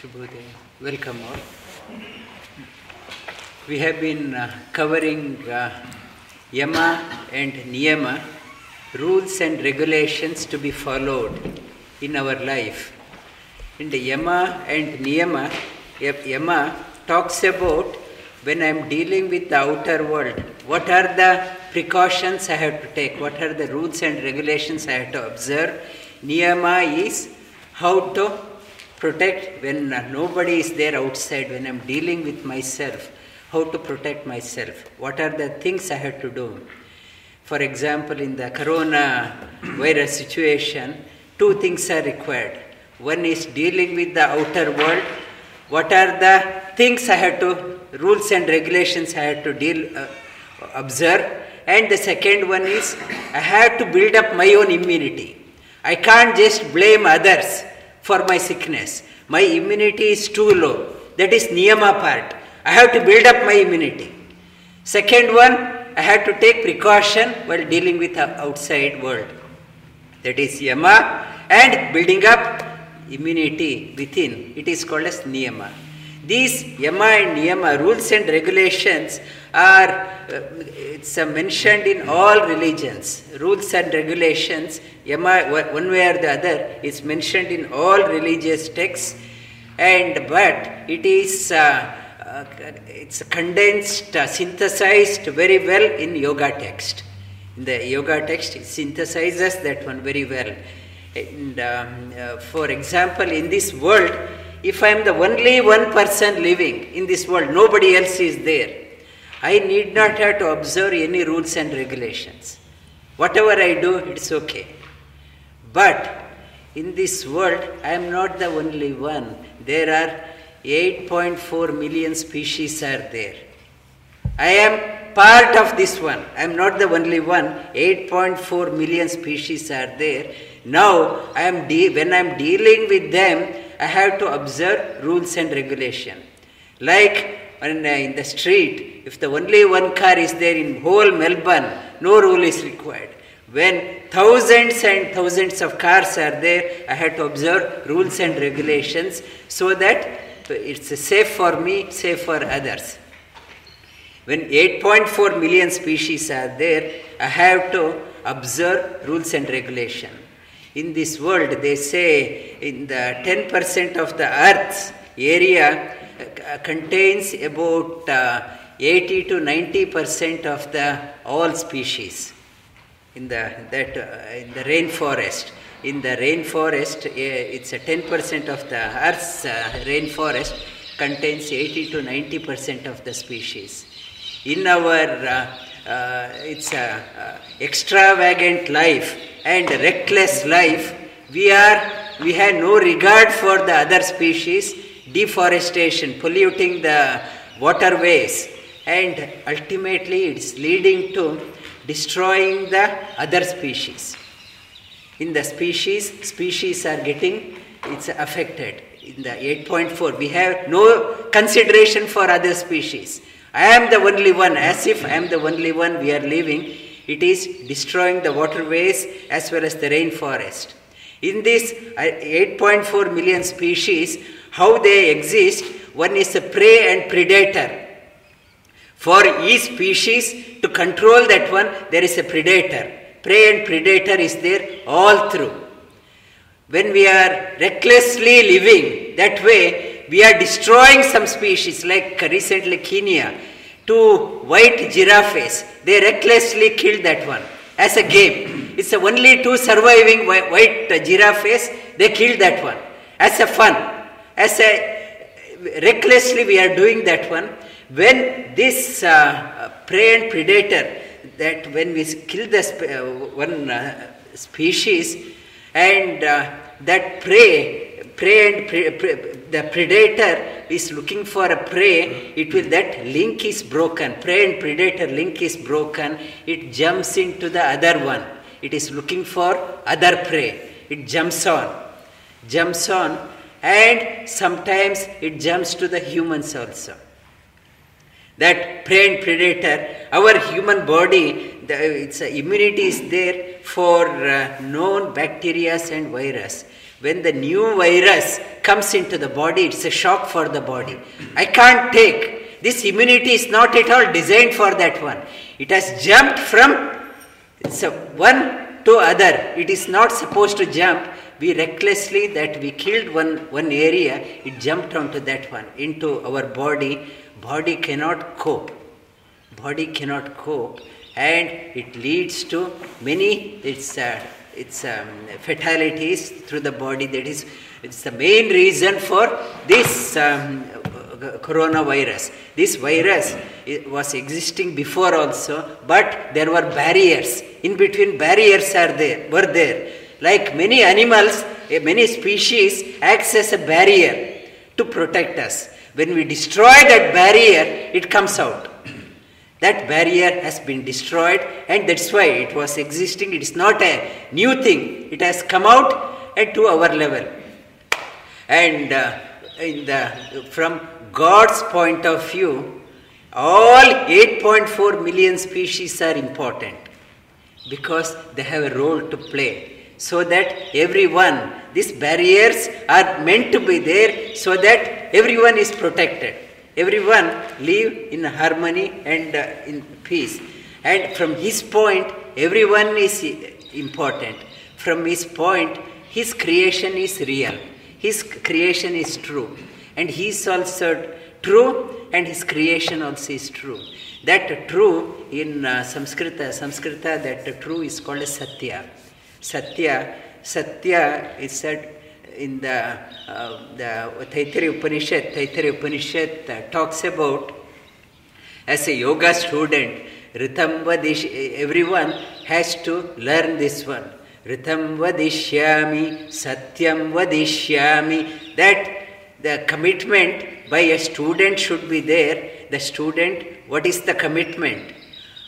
Shubhodaya. Welcome all. We have been uh, covering uh, Yama and Niyama, rules and regulations to be followed in our life. And Yama and Niyama, Yama talks about when I am dealing with the outer world, what are the precautions I have to take, what are the rules and regulations I have to observe. Niyama is how to protect when nobody is there outside, when I'm dealing with myself, how to protect myself, what are the things I have to do. For example, in the corona virus situation, two things are required. One is dealing with the outer world, what are the things I have to, rules and regulations I have to deal, uh, observe, and the second one is I have to build up my own immunity. I can't just blame others for my sickness. My immunity is too low. That is niyama part. I have to build up my immunity. Second one, I have to take precaution while dealing with the outside world. That is yama and building up immunity within. It is called as niyama. These yama and niyama rules and regulations are uh, it's uh, mentioned in all religions. Rules and regulations, one way or the other, is mentioned in all religious texts. And but it is uh, uh it's condensed, uh, synthesized very well in yoga text. In the yoga text, it synthesizes that one very well. And um, uh, for example, in this world, if I am the only one person living in this world, nobody else is there, I need not have to observe any rules and regulations. Whatever I do, it's okay. But in this world, I am not the only one. There are 8.4 million species are there. I am part of this one. I am not the only one. 8.4 million species are there. Now, I am de- when I am dealing with them, I have to observe rules and regulation. Like when, uh, in the street, if the only one car is there in whole Melbourne, no rule is required. When thousands and thousands of cars are there, I have to observe rules and regulations so that it's safe for me, safe for others. When 8.4 million species are there, I have to observe rules and regulation in this world, they say in the 10% of the Earth's area uh, contains about uh, 80 to 90% of the all species in the that uh, in the rainforest. In the rainforest, uh, it's a 10% of the Earth's uh, rainforest contains 80 to 90% of the species. In our uh, it's a extravagant life and reckless life, we are we have no regard for the other species, deforestation, polluting the waterways, and ultimately it's leading to destroying the other species. In the species, species are getting it's affected. In the 8.4, we have no consideration for other species. I am the only one, as if I am the only one we are living it is destroying the waterways as well as the rainforest. In this uh, 8.4 million species, how they exist, one is a prey and predator. For each species, to control that one, there is a predator. Prey and predator is there all through. When we are recklessly living that way, we are destroying some species, like recently Kenya two white giraffes. They recklessly killed that one as a game. It's the only two surviving white giraffes. They killed that one as a fun. As a recklessly we are doing that one. When this uh, prey and predator, that when we kill the sp- uh, one uh, species and uh, that prey, prey and pre- pre- the predator is looking for a prey, it will that link is broken. Prey and predator link is broken. It jumps into the other one. It is looking for other prey. It jumps on, jumps on, and sometimes it jumps to the humans also. That prey and predator, our human body, the, its immunity is there for uh, known bacteria and virus when the new virus comes into the body, it's a shock for the body. I can't take. This immunity is not at all designed for that one. It has jumped from a one to other. It is not supposed to jump. We recklessly that we killed one, one area, it jumped onto that one, into our body. Body cannot cope. Body cannot cope and it leads to many it's uh, it's um, fatalities through the body. That is it's the main reason for this um, coronavirus. This virus was existing before also but there were barriers. In between barriers are there were there. Like many animals eh, many species acts as a barrier to protect us when we destroy that barrier it comes out that barrier has been destroyed, and that's why it was existing. It is not a new thing, it has come out and to our level. And uh, in the, from God's point of view, all 8.4 million species are important because they have a role to play. So that everyone, these barriers are meant to be there so that everyone is protected. Everyone live in harmony and uh, in peace. And from his point, everyone is important. From his point, his creation is real. His creation is true. And he is also true, and his creation also is true. That true in uh, Sanskrita, Sanskrita, that true is called Satya. Satya, Satya is said in the, uh, the Taittiriya Upanishad, Taittiriya Upanishad uh, talks about as a yoga student, Ritam Vadish, everyone has to learn this one. Ritam Vadishyami, Satyam Vadishyami. That the commitment by a student should be there. The student, what is the commitment?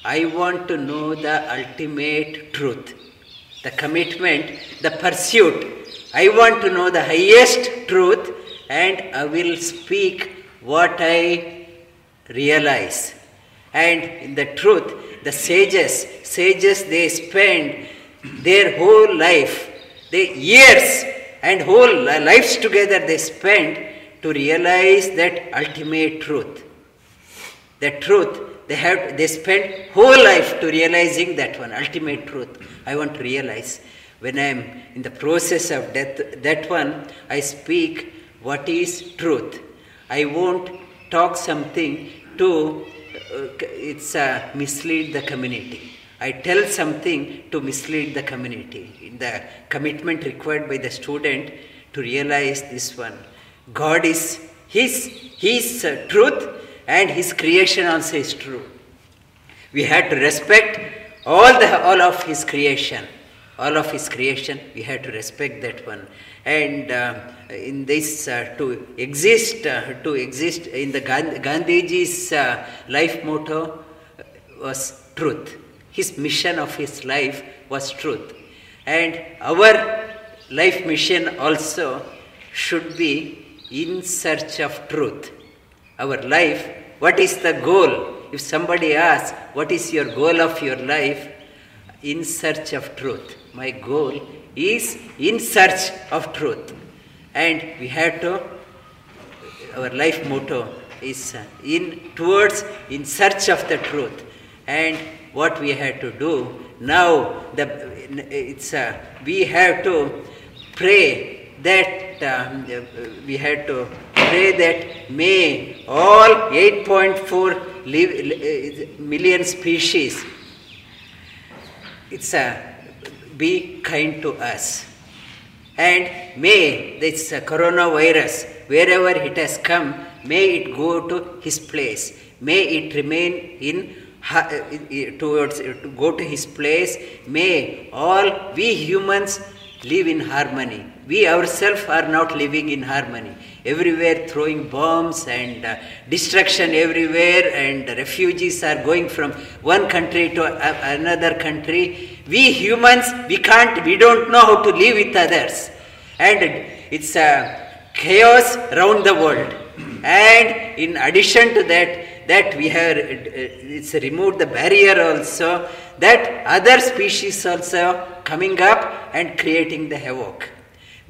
I want to know the ultimate truth. The commitment, the pursuit I want to know the highest truth and I will speak what I realize. And in the truth, the sages, sages they spend their whole life, the years and whole lives together they spend to realize that ultimate truth. The truth they have they spend whole life to realizing that one ultimate truth. I want to realize when I am in the process of death, that one, I speak what is truth. I won't talk something to uh, it's uh, mislead the community. I tell something to mislead the community. The commitment required by the student to realize this one. God is His, His uh, truth and His creation also is true. We have to respect all, the, all of His creation all of his creation, we have to respect that one. And uh, in this, uh, to exist, uh, to exist in the Gandhiji's uh, life motto was truth. His mission of his life was truth. And our life mission also should be in search of truth. Our life, what is the goal? If somebody asks, what is your goal of your life? In search of truth my goal is in search of truth. And we have to, our life motto is uh, in towards in search of the truth. And what we have to do now, the, it's, uh, we have to pray that um, we have to pray that may all 8.4 live, million species it's a be kind to us. And may this coronavirus, wherever it has come, may it go to his place. May it remain in towards to go to his place. May all we humans live in harmony. We ourselves are not living in harmony. Everywhere throwing bombs and uh, destruction everywhere, and refugees are going from one country to another country. We humans, we can't, we don't know how to live with others. And it's a chaos around the world. And in addition to that, that we have it's removed the barrier also that other species also coming up and creating the havoc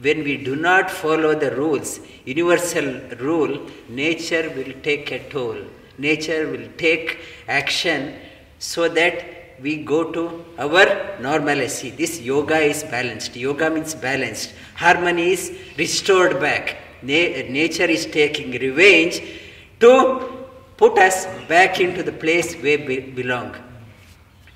when we do not follow the rules, universal rule, nature will take a toll. Nature will take action so that we go to our normalcy. This yoga is balanced. Yoga means balanced. Harmony is restored back. Na- nature is taking revenge to put us back into the place where we belong.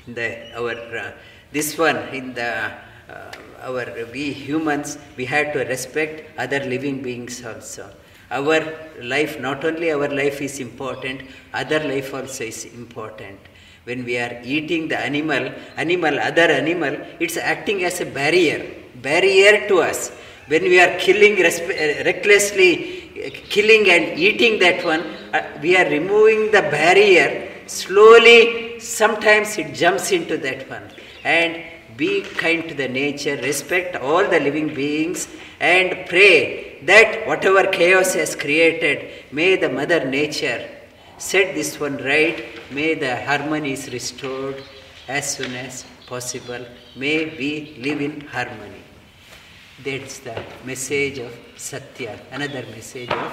In the, our uh, this one in the uh, our we humans we have to respect other living beings also. Our life, not only our life is important, other life also is important when we are eating the animal, animal, other animal, it's acting as a barrier, barrier to us. When we are killing resp- recklessly, killing and eating that one, uh, we are removing the barrier. Slowly, sometimes it jumps into that one. And be kind to the nature, respect all the living beings, and pray that whatever chaos has created, may the Mother Nature set this one right. May the harmony is restored as soon as possible. May we live in harmony. That's the message of Satya. Another message of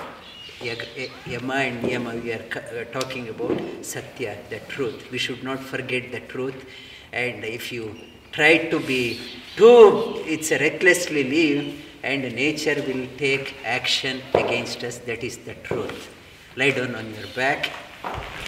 Yama and Yama. We are uh, talking about Satya, the truth. We should not forget the truth. And if you try to be too, it's recklessly live, and nature will take action against us. That is the truth lie down on your back